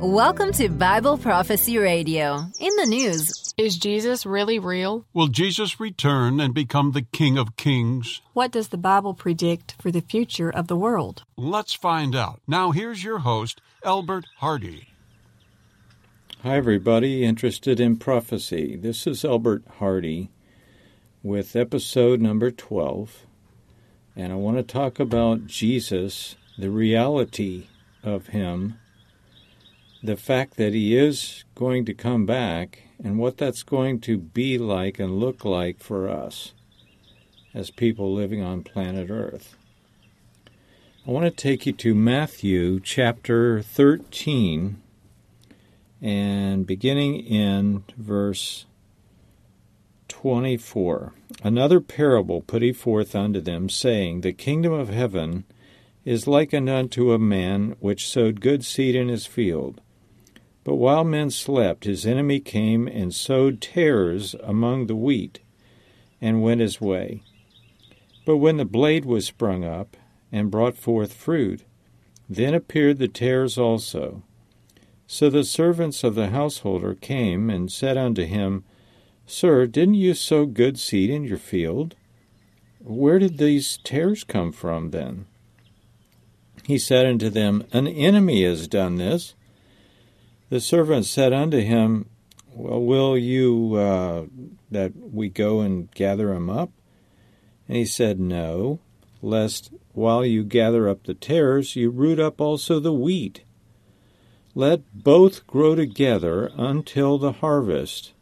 Welcome to Bible Prophecy Radio. In the news, Is Jesus really real? Will Jesus return and become the King of Kings? What does the Bible predict for the future of the world? Let's find out. Now, here's your host, Albert Hardy. Hi, everybody interested in prophecy. This is Albert Hardy with episode number 12. And I want to talk about Jesus, the reality of Him, the fact that He is going to come back, and what that's going to be like and look like for us as people living on planet Earth. I want to take you to Matthew chapter 13 and beginning in verse 24. Another parable put he forth unto them, saying, The kingdom of heaven is likened unto a man which sowed good seed in his field. But while men slept, his enemy came and sowed tares among the wheat, and went his way. But when the blade was sprung up, and brought forth fruit, then appeared the tares also. So the servants of the householder came and said unto him, Sir, didn't you sow good seed in your field? Where did these tares come from then? He said unto them, An enemy has done this. The servants said unto him, Well, will you uh, that we go and gather them up? And he said, No, lest while you gather up the tares, you root up also the wheat. Let both grow together until the harvest.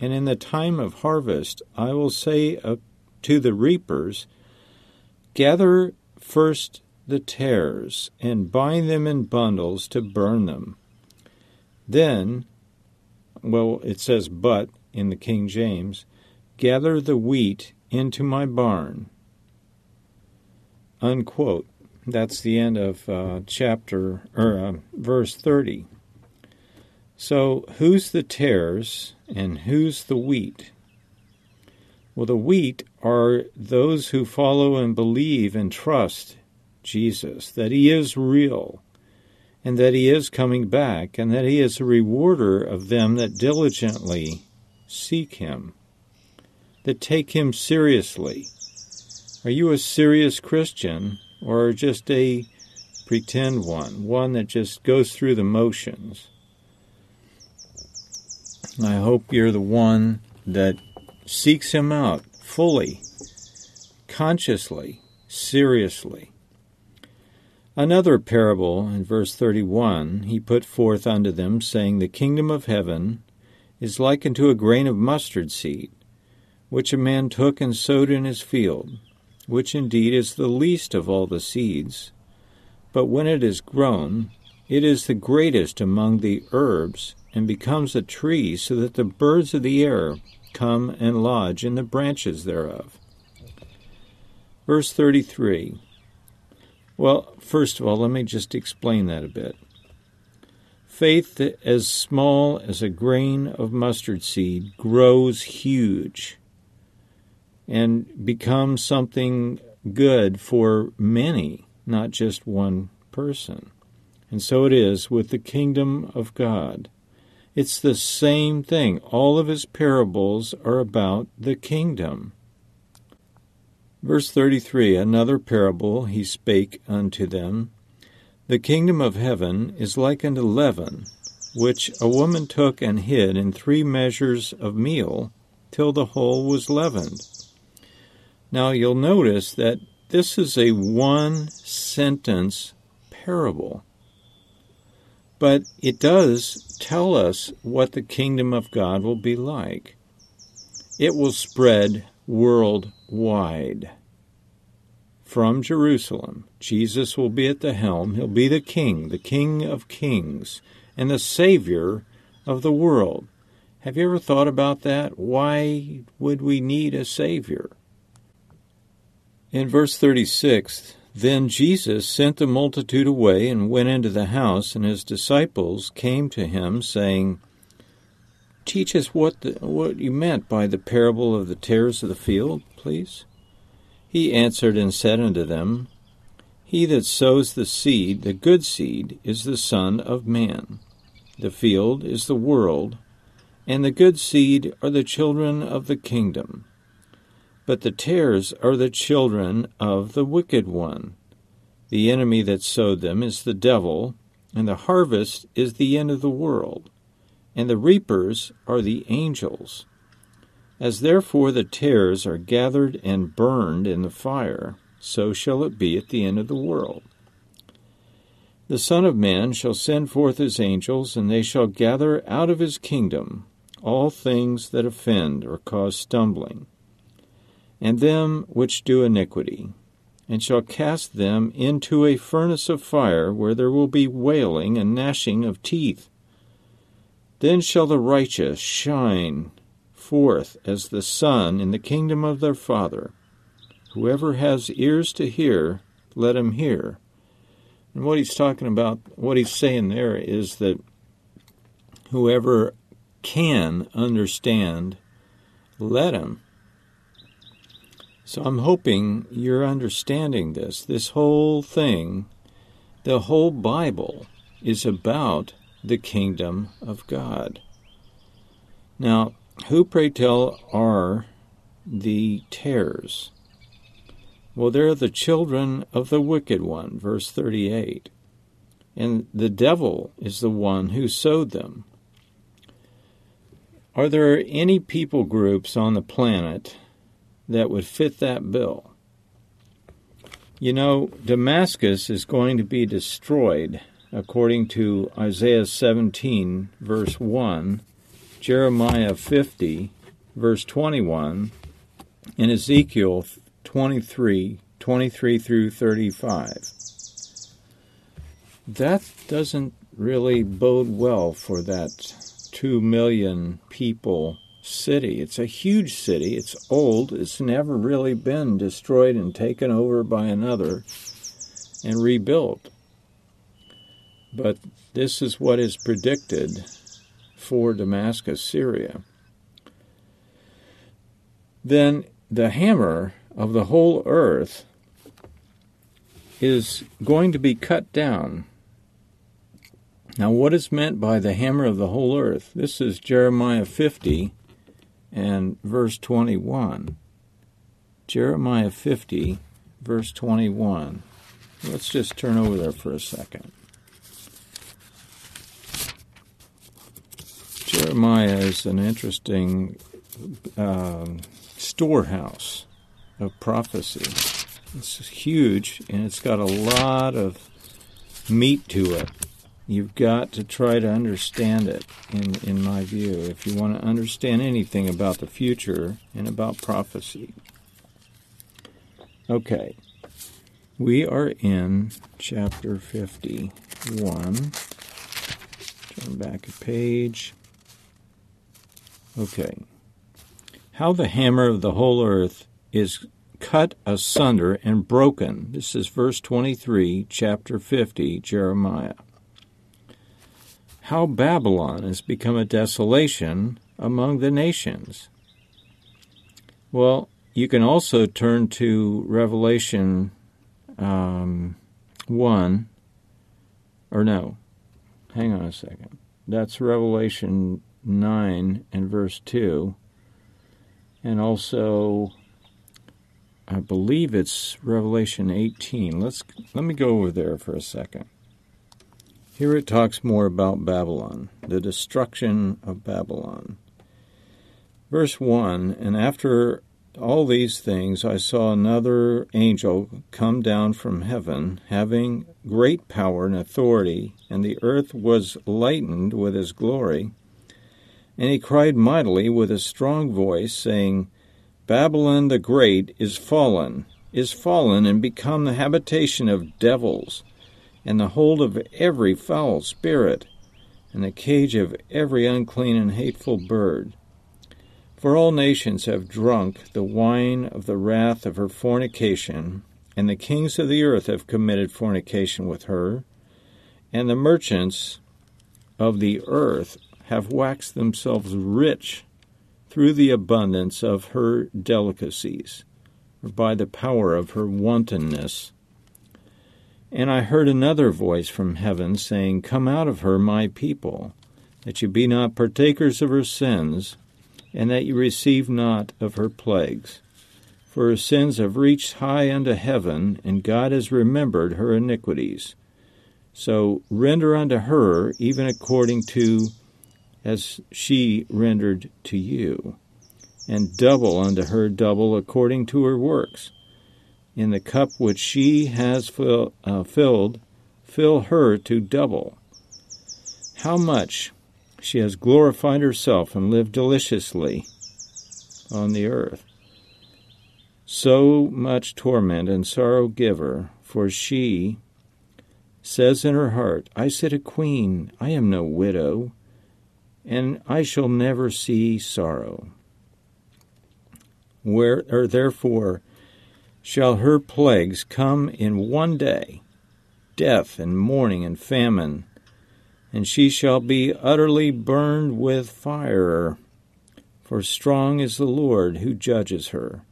And in the time of harvest, I will say to the reapers, Gather first the tares, and bind them in bundles to burn them. Then, well, it says but in the King James, gather the wheat into my barn. Unquote. That's the end of uh, chapter or uh, verse 30. So, who's the tares and who's the wheat? Well, the wheat are those who follow and believe and trust Jesus, that he is real, and that he is coming back, and that he is a rewarder of them that diligently seek him, that take him seriously. Are you a serious Christian or just a pretend one, one that just goes through the motions? I hope you're the one that seeks him out fully, consciously, seriously. Another parable in verse 31 he put forth unto them, saying, The kingdom of heaven is like unto a grain of mustard seed, which a man took and sowed in his field, which indeed is the least of all the seeds. But when it is grown, it is the greatest among the herbs, and becomes a tree, so that the birds of the air come and lodge in the branches thereof. Verse 33. Well, first of all, let me just explain that a bit. Faith as small as a grain of mustard seed grows huge and becomes something good for many, not just one person. And so it is with the kingdom of God. It's the same thing. All of his parables are about the kingdom. Verse 33 Another parable he spake unto them The kingdom of heaven is like unto leaven, which a woman took and hid in three measures of meal till the whole was leavened. Now you'll notice that this is a one sentence parable. But it does tell us what the kingdom of God will be like. It will spread worldwide. From Jerusalem, Jesus will be at the helm. He'll be the king, the king of kings, and the savior of the world. Have you ever thought about that? Why would we need a savior? In verse 36, then Jesus sent the multitude away and went into the house, and his disciples came to him, saying, Teach us what, the, what you meant by the parable of the tares of the field, please. He answered and said unto them, He that sows the seed, the good seed, is the Son of Man. the field is the world, and the good seed are the children of the kingdom. But the tares are the children of the wicked one. The enemy that sowed them is the devil, and the harvest is the end of the world, and the reapers are the angels. As therefore the tares are gathered and burned in the fire, so shall it be at the end of the world. The Son of Man shall send forth his angels, and they shall gather out of his kingdom all things that offend or cause stumbling, and them which do iniquity, and shall cast them into a furnace of fire, where there will be wailing and gnashing of teeth. Then shall the righteous shine forth as the sun in the kingdom of their Father. Whoever has ears to hear, let him hear. And what he's talking about, what he's saying there is that whoever can understand, let him. So I'm hoping you're understanding this. This whole thing, the whole Bible, is about the kingdom of God. Now, who, pray tell, are the tares? Well, they're the children of the wicked one, verse 38. And the devil is the one who sowed them. Are there any people groups on the planet that would fit that bill? You know, Damascus is going to be destroyed according to Isaiah 17, verse 1, Jeremiah 50, verse 21, and Ezekiel 23, 23 through 35. That doesn't really bode well for that 2 million people city. It's a huge city. It's old. It's never really been destroyed and taken over by another and rebuilt. But this is what is predicted for Damascus, Syria. Then the hammer of the whole earth is going to be cut down now, what is meant by the hammer of the whole earth? This is Jeremiah 50 and verse 21. Jeremiah 50, verse 21. Let's just turn over there for a second. Jeremiah is an interesting uh, storehouse of prophecy. It's huge and it's got a lot of meat to it. You've got to try to understand it, in, in my view, if you want to understand anything about the future and about prophecy. Okay, we are in chapter 51. Turn back a page. Okay. How the hammer of the whole earth is cut asunder and broken. This is verse 23, chapter 50, Jeremiah how Babylon has become a desolation among the nations. Well, you can also turn to Revelation um, 1, or no, hang on a second. That's Revelation 9 and verse 2. And also, I believe it's Revelation 18. Let's let me go over there for a second. Here it talks more about Babylon, the destruction of Babylon. Verse 1 And after all these things I saw another angel come down from heaven, having great power and authority, and the earth was lightened with his glory. And he cried mightily with a strong voice, saying, Babylon the Great is fallen, is fallen, and become the habitation of devils and the hold of every foul spirit, and the cage of every unclean and hateful bird. For all nations have drunk the wine of the wrath of her fornication, and the kings of the earth have committed fornication with her, and the merchants of the earth have waxed themselves rich through the abundance of her delicacies, or by the power of her wantonness. And I heard another voice from heaven saying, Come out of her, my people, that you be not partakers of her sins, and that you receive not of her plagues. For her sins have reached high unto heaven, and God has remembered her iniquities. So render unto her even according to as she rendered to you, and double unto her double according to her works. In the cup which she has fill, uh, filled, fill her to double. How much she has glorified herself and lived deliciously on the earth. So much torment and sorrow give her, for she says in her heart, I sit a queen, I am no widow, and I shall never see sorrow. Where, or therefore, shall her plagues come in one day, death and mourning and famine, and she shall be utterly burned with fire. For strong is the Lord who judges her.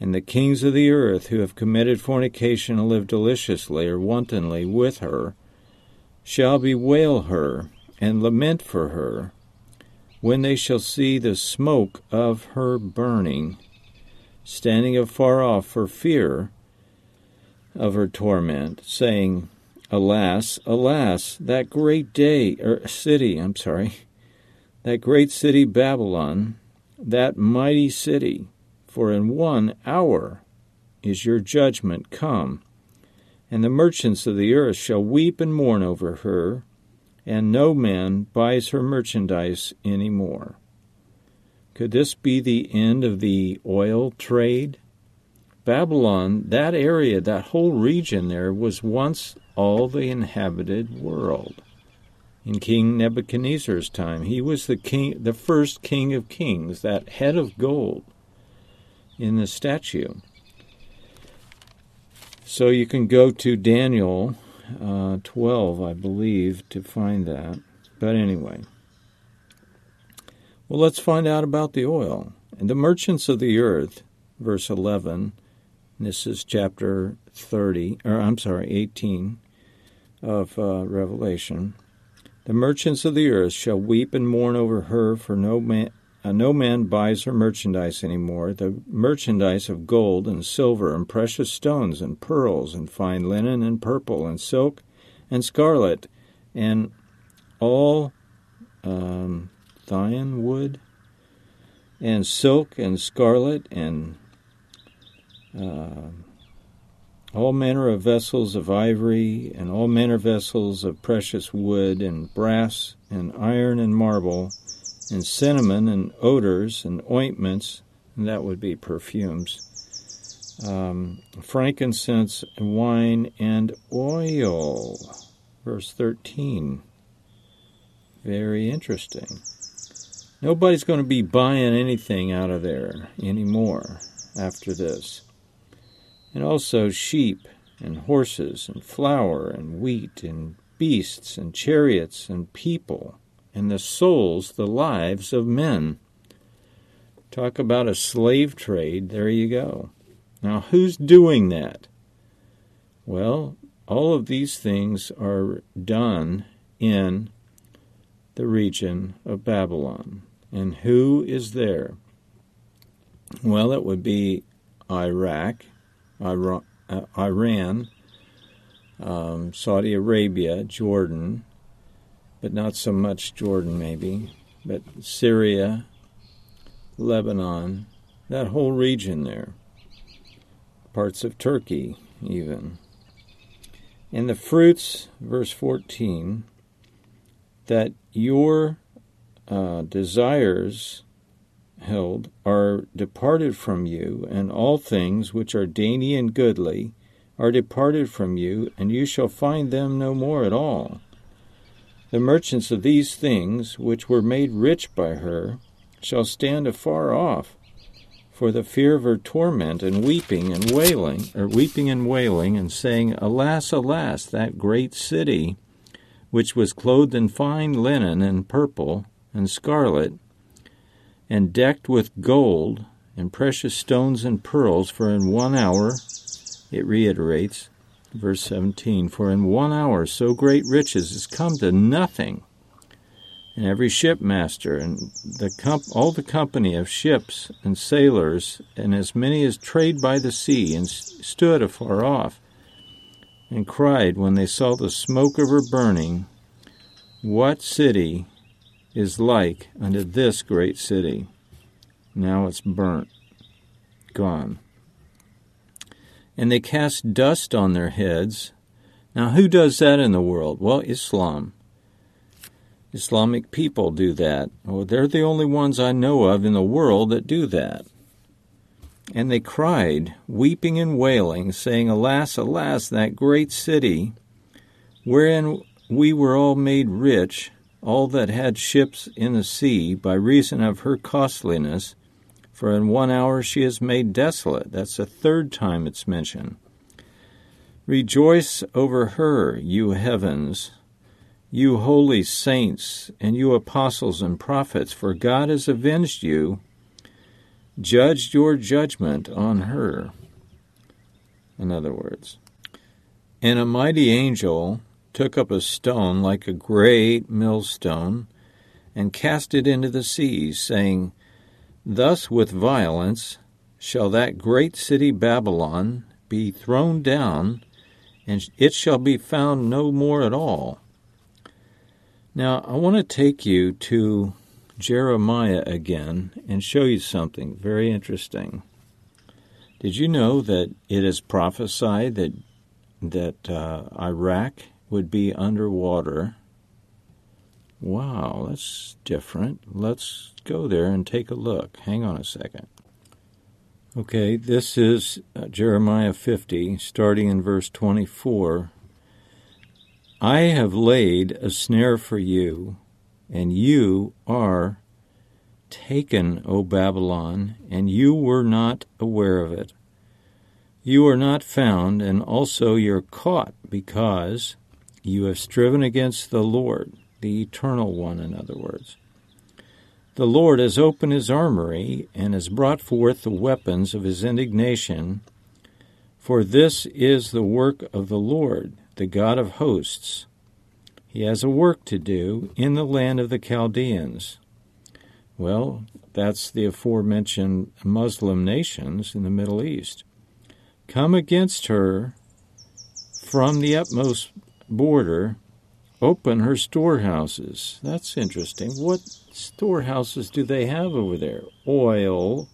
And the kings of the earth who have committed fornication and lived deliciously or wantonly with her shall bewail her and lament for her when they shall see the smoke of her burning, standing afar off for fear of her torment, saying, Alas, alas, that great day, or city, I'm sorry, that great city Babylon, that mighty city, for in one hour is your judgment come. And the merchants of the earth shall weep and mourn over her, and no man buys her merchandise any more. Could this be the end of the oil trade? Babylon, that area, that whole region there, was once all the inhabited world. In King Nebuchadnezzar's time, he was the king, the first king of kings, that head of gold in the statue. So you can go to Daniel uh, 12, I believe, to find that. But anyway. Well, let's find out about the oil. And the merchants of the earth, verse 11, this is chapter 30, or I'm sorry, 18 of uh, Revelation. The merchants of the earth shall weep and mourn over her, for no man, uh, no man buys her merchandise any more. The merchandise of gold and silver and precious stones and pearls and fine linen and purple and silk and scarlet and all um, thyine wood and silk and scarlet and uh, all manner of vessels of ivory, and all manner of vessels of precious wood, and brass, and iron, and marble, and cinnamon, and odors, and ointments, and that would be perfumes, um, frankincense, and wine, and oil. Verse 13. Very interesting. Nobody's going to be buying anything out of there anymore after this and also sheep and horses and flour and wheat and beasts and chariots and people and the souls, the lives of men. Talk about a slave trade, there you go. Now, who's doing that? Well, all of these things are done in the region of Babylon. And who is there? Well, it would be Iraq, uh, Iran, um, Saudi Arabia, Jordan, but not so much Jordan, maybe, but Syria, Lebanon, that whole region there, parts of Turkey, even. And the fruits, verse 14, that your uh, desires held are departed from you, and all things which are dainty and goodly are departed from you, and you shall find them no more at all. The merchants of these things, which were made rich by her, shall stand afar off, for the fear of her torment, and weeping and wailing, or weeping and wailing, and saying, Alas, alas, that great city, which was clothed in fine linen and purple and scarlet, and decked with gold and precious stones and pearls, for in one hour, it reiterates, verse 17, for in one hour so great riches is come to nothing, and every shipmaster, and the comp- all the company of ships and sailors, and as many as trade by the sea, and stood afar off, and cried when they saw the smoke of her burning, What city is like unto this great city? Now it's burnt, gone. And they cast dust on their heads. Now, who does that in the world? Well, Islam. Islamic people do that. Well, they're the only ones I know of in the world that do that. And they cried, weeping and wailing, saying, Alas, alas, that great city, wherein we were all made rich, all that had ships in the sea, by reason of her costliness, for in one hour she is made desolate. That's the third time it's mentioned. Rejoice over her, you heavens, you holy saints, and you apostles and prophets, for God has avenged you, judged your judgment on her. In other words, and a mighty angel took up a stone like a great millstone and cast it into the sea, saying, Thus with violence shall that great city Babylon be thrown down, and it shall be found no more at all. Now, I want to take you to Jeremiah again and show you something very interesting. Did you know that it is prophesied that that uh, Iraq would be underwater? Wow, that's different. Let's go there and take a look. Hang on a second. Okay, this is uh, Jeremiah 50, starting in verse 24. I have laid a snare for you, and you are taken, O Babylon, and you were not aware of it. You are not found, and also you're caught, because you have striven against the Lord, the Eternal One, in other words. The Lord has opened his armory and has brought forth the weapons of his indignation, for this is the work of the Lord the God of hosts. He has a work to do in the land of the Chaldeans. Well, that's the aforementioned Muslim nations in the Middle East. Come against her from the utmost border, open her storehouses. That's interesting. What storehouses do they have over there? Oil.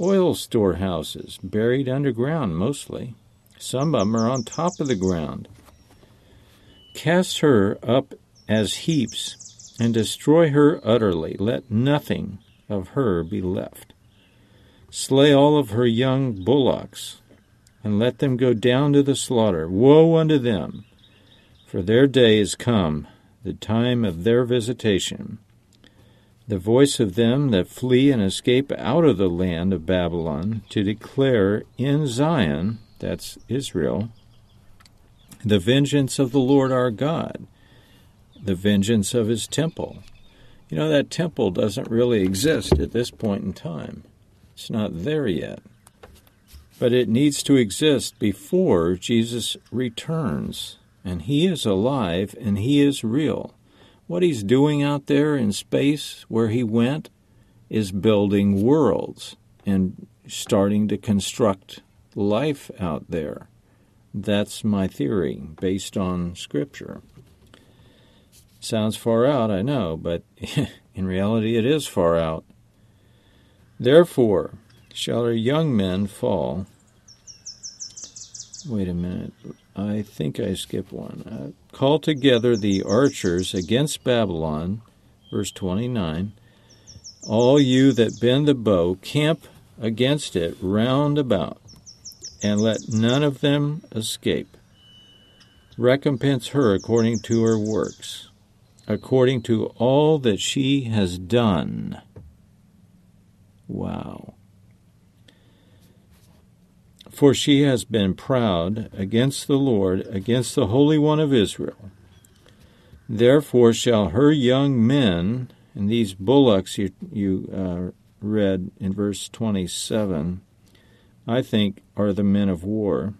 Oil storehouses, buried underground mostly. Some of them are on top of the ground. Cast her up as heaps and destroy her utterly. Let nothing of her be left. Slay all of her young bullocks and let them go down to the slaughter. Woe unto them, for their day is come, the time of their visitation. The voice of them that flee and escape out of the land of Babylon to declare in Zion that's Israel, the vengeance of the Lord our God, the vengeance of his temple. You know, that temple doesn't really exist at this point in time. It's not there yet. But it needs to exist before Jesus returns. And he is alive and he is real. What he's doing out there in space where he went is building worlds and starting to construct life out there. That's my theory based on Scripture. Sounds far out, I know, but in reality it is far out. Therefore shall our young men fall. Wait a minute. I think I skipped one. Uh, call together the archers against Babylon, verse 29. All you that bend the bow, camp against it round about and let none of them escape. Recompense her according to her works, according to all that she has done. Wow. For she has been proud against the Lord, against the Holy One of Israel. Therefore shall her young men, and these bullocks you, you uh, read in verse 27, I think, are the men of war.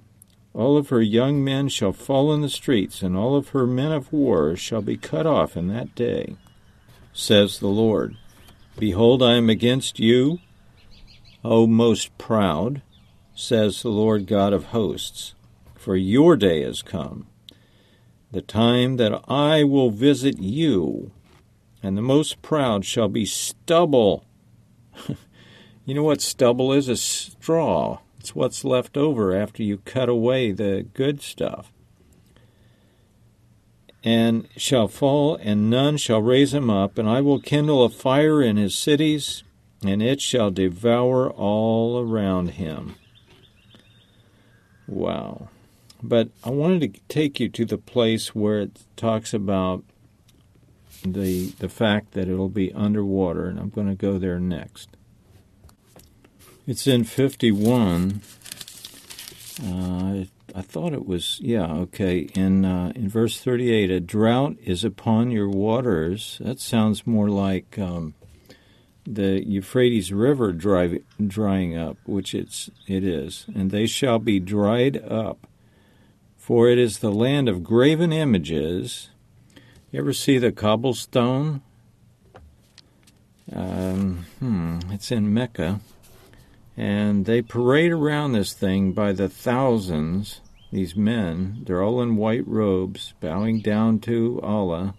All of her young men shall fall in the streets, and all of her men of war shall be cut off in that day. says the Lord. Behold, I am against you, O most proud, says the Lord God of hosts. For your day is come, the time that I will visit you, and the most proud shall be stubble. you know what stubble is? A straw. It's what's left over after you cut away the good stuff and shall fall, and none shall raise him up. And I will kindle a fire in his cities, and it shall devour all around him. Wow. But I wanted to take you to the place where it talks about the the fact that it'll be underwater, and I'm going to go there next. It's in 51. Uh, I thought it was yeah okay in uh, in verse thirty eight a drought is upon your waters that sounds more like um, the Euphrates River dry, drying up which it's it is and they shall be dried up for it is the land of graven images you ever see the cobblestone um, hmm, it's in Mecca and they parade around this thing by the thousands. These men, they're all in white robes, bowing down to Allah.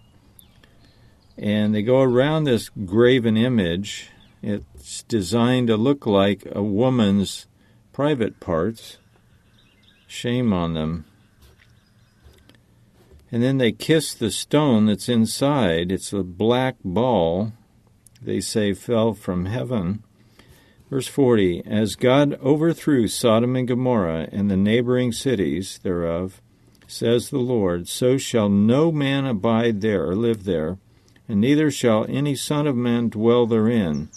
And they go around this graven image. It's designed to look like a woman's private parts. Shame on them. And then they kiss the stone that's inside. It's a black ball, they say fell from heaven. Verse 40 As God overthrew Sodom and Gomorrah and the neighboring cities thereof, says the Lord, so shall no man abide there or live there, and neither shall any son of man dwell therein.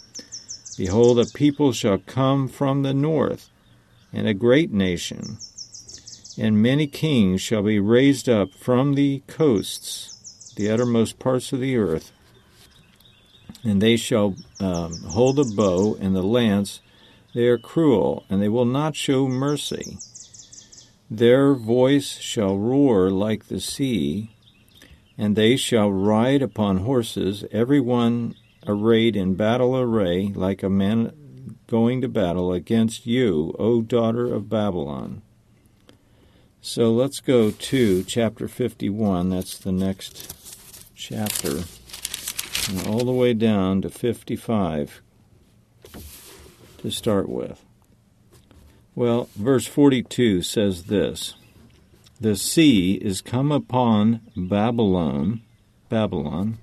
Behold, a people shall come from the north, and a great nation, and many kings shall be raised up from the coasts, the uttermost parts of the earth, and they shall um, hold the bow and the lance. They are cruel, and they will not show mercy. Their voice shall roar like the sea, and they shall ride upon horses, every one arrayed in battle array, like a man going to battle against you, O daughter of Babylon. So let's go to chapter 51. That's the next chapter and all the way down to 55 to start with. Well, verse 42 says this The sea is come upon Babylon, Babylon.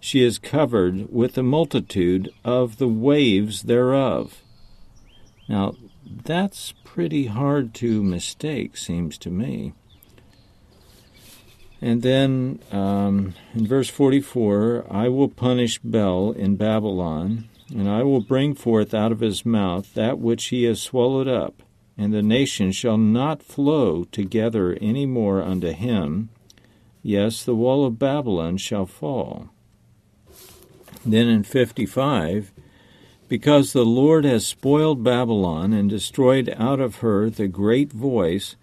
She is covered with the multitude of the waves thereof. Now, that's pretty hard to mistake, seems to me. And then um, in verse 44, I will punish Bel in Babylon, and I will bring forth out of his mouth that which he has swallowed up, and the nation shall not flow together any more unto him. Yes, the wall of Babylon shall fall. Then in 55, because the Lord has spoiled Babylon and destroyed out of her the great voice,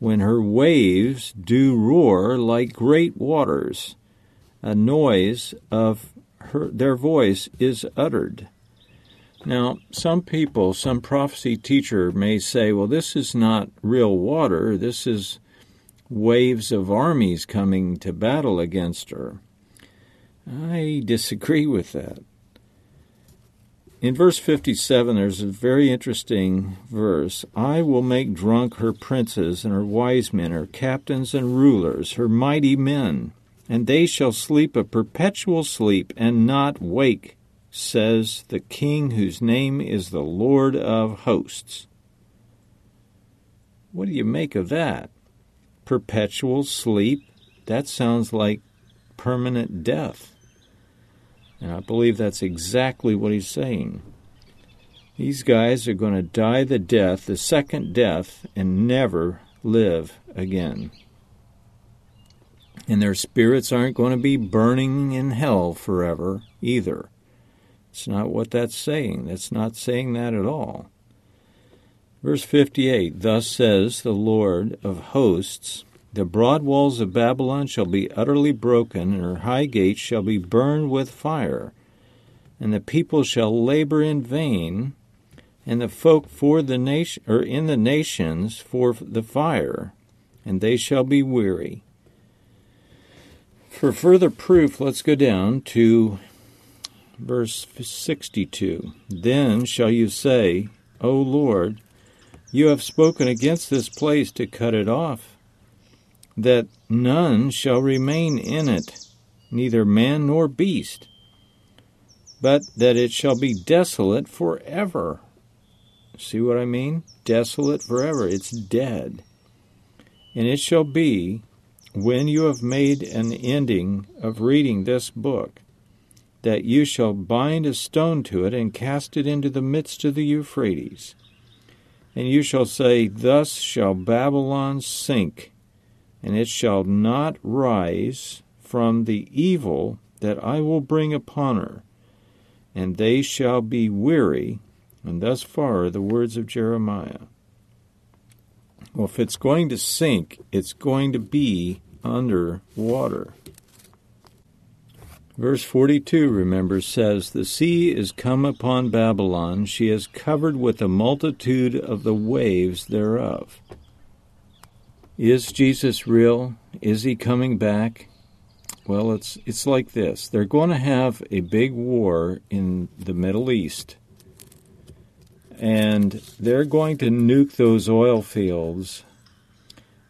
when her waves do roar like great waters. A noise of her, their voice is uttered. Now, some people, some prophecy teacher may say, well, this is not real water, this is waves of armies coming to battle against her. I disagree with that. In verse 57, there's a very interesting verse. I will make drunk her princes and her wise men, her captains and rulers, her mighty men, and they shall sleep a perpetual sleep and not wake, says the King whose name is the Lord of hosts. What do you make of that? Perpetual sleep? That sounds like permanent death. And I believe that's exactly what he's saying. These guys are going to die the death, the second death, and never live again. And their spirits aren't going to be burning in hell forever either. It's not what that's saying. That's not saying that at all. Verse 58 Thus says the Lord of hosts The broad walls of Babylon shall be utterly broken, and her high gates shall be burned with fire. And the people shall labor in vain, and the folk for the nation or in the nations for the fire, and they shall be weary. For further proof, let's go down to verse 62. Then shall you say, O Lord, you have spoken against this place to cut it off, that none shall remain in it, neither man nor beast, but that it shall be desolate forever. See what I mean? Desolate forever. It's dead. And it shall be, when you have made an ending of reading this book, that you shall bind a stone to it and cast it into the midst of the Euphrates. And you shall say, Thus shall Babylon sink, and it shall not rise from the evil that I will bring upon her, and they shall be weary. And thus far are the words of Jeremiah. Well, if it's going to sink, it's going to be under water. Verse 42, remember, says, The sea is come upon Babylon, she is covered with the multitude of the waves thereof. Is Jesus real? Is he coming back? Well, it's it's like this. They're going to have a big war in the Middle East. And they're going to nuke those oil fields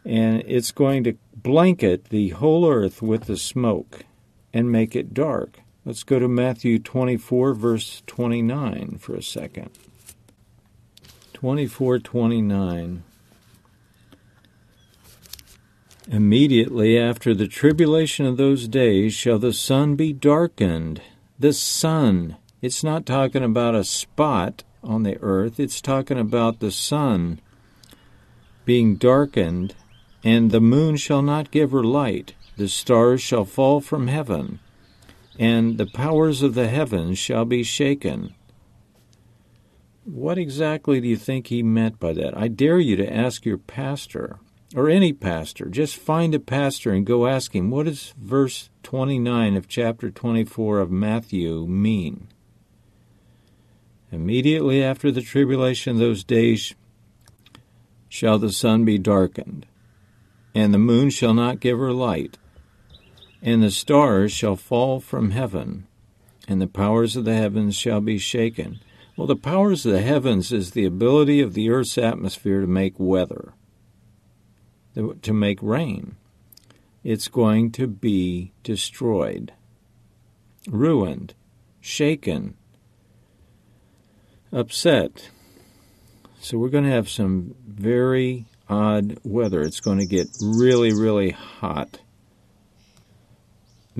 and it's going to blanket the whole earth with the smoke and make it dark. Let's go to Matthew 24, verse 29 for a second. 24:29 Immediately after the tribulation of those days shall the sun be darkened. The sun. It's not talking about a spot on the earth, it's talking about the sun being darkened, and the moon shall not give her light, the stars shall fall from heaven, and the powers of the heavens shall be shaken. What exactly do you think he meant by that? I dare you to ask your pastor, or any pastor. Just find a pastor and go ask him, what does verse 29 of chapter 24 of Matthew mean? Immediately after the tribulation those days shall the sun be darkened, and the moon shall not give her light, and the stars shall fall from heaven, and the powers of the heavens shall be shaken. Well, the powers of the heavens is the ability of the earth's atmosphere to make weather, to make rain. It's going to be destroyed, ruined, shaken, upset. So we're going to have some very odd weather. It's going to get really, really hot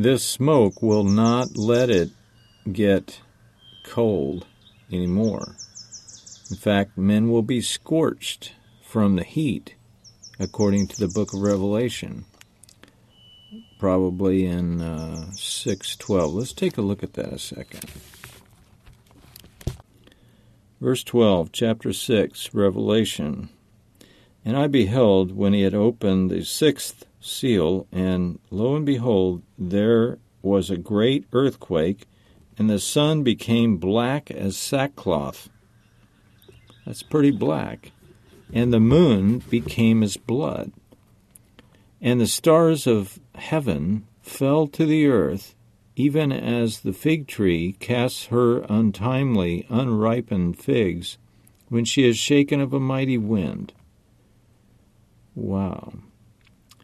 this smoke will not let it get cold anymore. In fact, men will be scorched from the heat, according to the book of Revelation, probably in uh, 6:12. Let's take a look at that a second. Verse 12, chapter 6, Revelation. And I beheld when he had opened the sixth seal, and lo and behold, there was a great earthquake, and the sun became black as sackcloth. That's pretty black. And the moon became as blood. And the stars of heaven fell to the earth, even as the fig tree casts her untimely, unripened figs when she is shaken of a mighty wind. Wow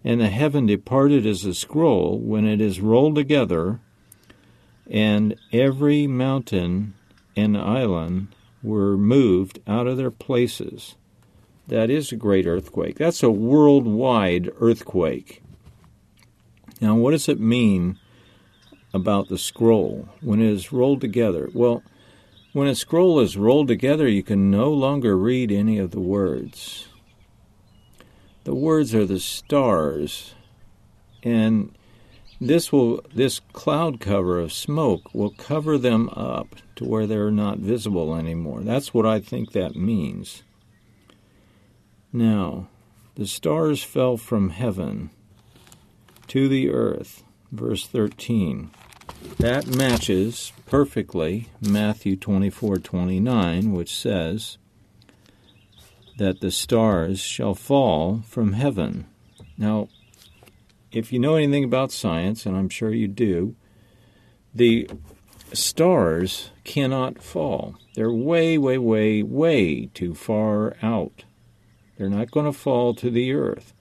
and the heaven departed as a scroll when it is rolled together, and every mountain and island were moved out of their places. That is a great earthquake. That's a worldwide earthquake. Now, what does it mean about the scroll when it is rolled together? Well, when a scroll is rolled together, you can no longer read any of the words. The words are the stars, and this will this cloud cover of smoke will cover them up to where they're not visible anymore. That's what I think that means. Now, The stars fell from heaven to the earth. Verse 13. That matches perfectly Matthew 24:29, which says that the stars shall fall from heaven. Now, if you know anything about science, and I'm sure you do, the stars cannot fall. They're way, way, way, way too far out. They're not going to fall to the earth.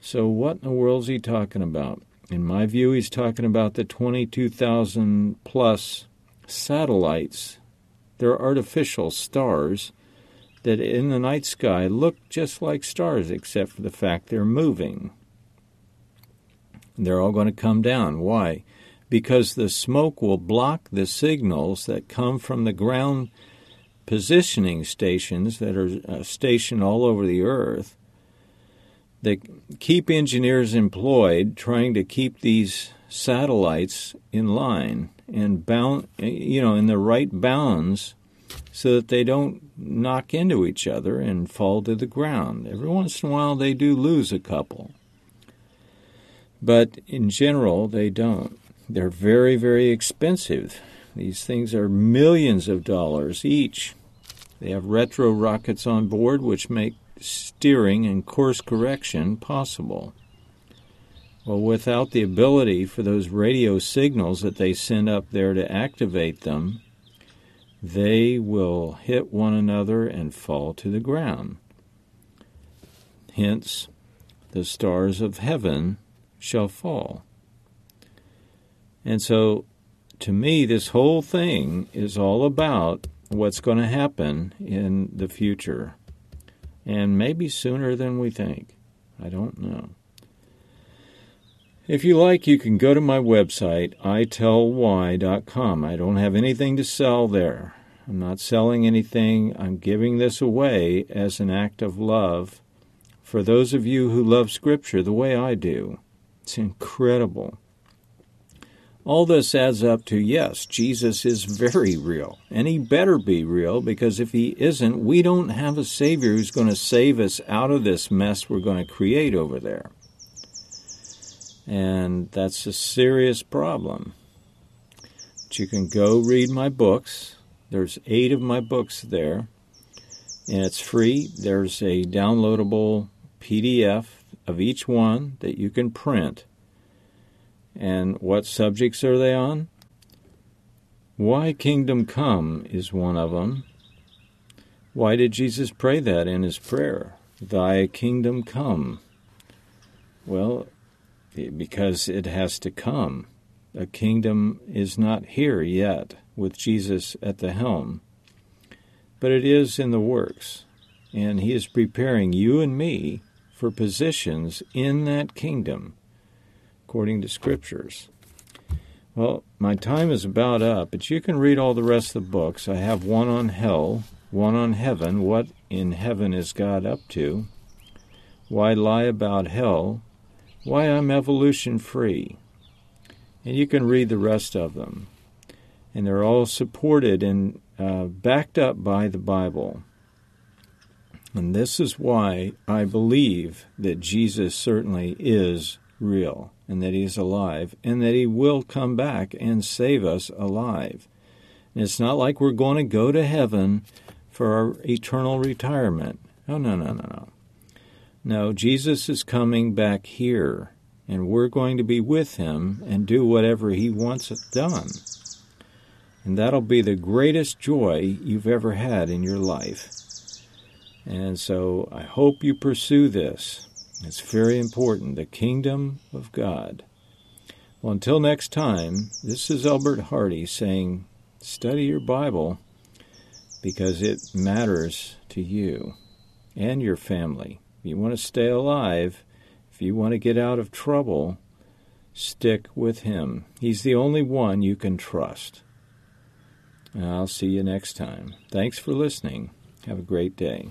So, what in the world is he talking about? In my view, he's talking about the 22,000 plus satellites. They're artificial stars that in the night sky look just like stars, except for the fact they're moving. They're all going to come down. Why? Because the smoke will block the signals that come from the ground positioning stations that are uh, stationed all over the earth that keep engineers employed trying to keep these satellites in line and bound you know in the right bounds so that they don't knock into each other and fall to the ground. Every once in a while they do lose a couple. But in general they don't. They're very very expensive. These things are millions of dollars each. They have retro rockets on board, which make steering and course correction possible. Well, without the ability for those radio signals that they send up there to activate them, they will hit one another and fall to the ground. Hence, the stars of heaven shall fall. And so, to me, this whole thing is all about what's going to happen in the future. And maybe sooner than we think. I don't know. If you like, you can go to my website, itellwhy.com. I don't have anything to sell there. I'm not selling anything. I'm giving this away as an act of love for those of you who love Scripture the way I do. It's incredible. All this adds up to yes, Jesus is very real, and he better be real because if he isn't, we don't have a Savior who's going to save us out of this mess we're going to create over there. And that's a serious problem. But you can go read my books. There's eight of my books there, and it's free. There's a downloadable PDF of each one that you can print and what subjects are they on? Why kingdom come is one of them. Why did Jesus pray that in his prayer? Thy kingdom come. Well, because it has to come. A kingdom is not here yet with Jesus at the helm, but it is in the works, and he is preparing you and me for positions in that kingdom according to scriptures. Well, my time is about up, but you can read all the rest of the books. I have one on hell, one on heaven, what in heaven is God up to, why lie about hell, why I'm evolution free. And you can read the rest of them. And they're all supported and uh, backed up by the Bible. And this is why I believe that Jesus certainly is real and that he is alive and that he will come back and save us alive. And it's not like we're going to go to heaven for our eternal retirement. No, no, no, no, no. No, Jesus is coming back here, and we're going to be with him and do whatever he wants done. And that'll be the greatest joy you've ever had in your life. And so I hope you pursue this. It's very important. The kingdom of God. Well, until next time, this is Albert Hardy saying, study your Bible because it matters to you and your family. You want to stay alive, if you want to get out of trouble, stick with him. He's the only one you can trust. I'll see you next time. Thanks for listening. Have a great day.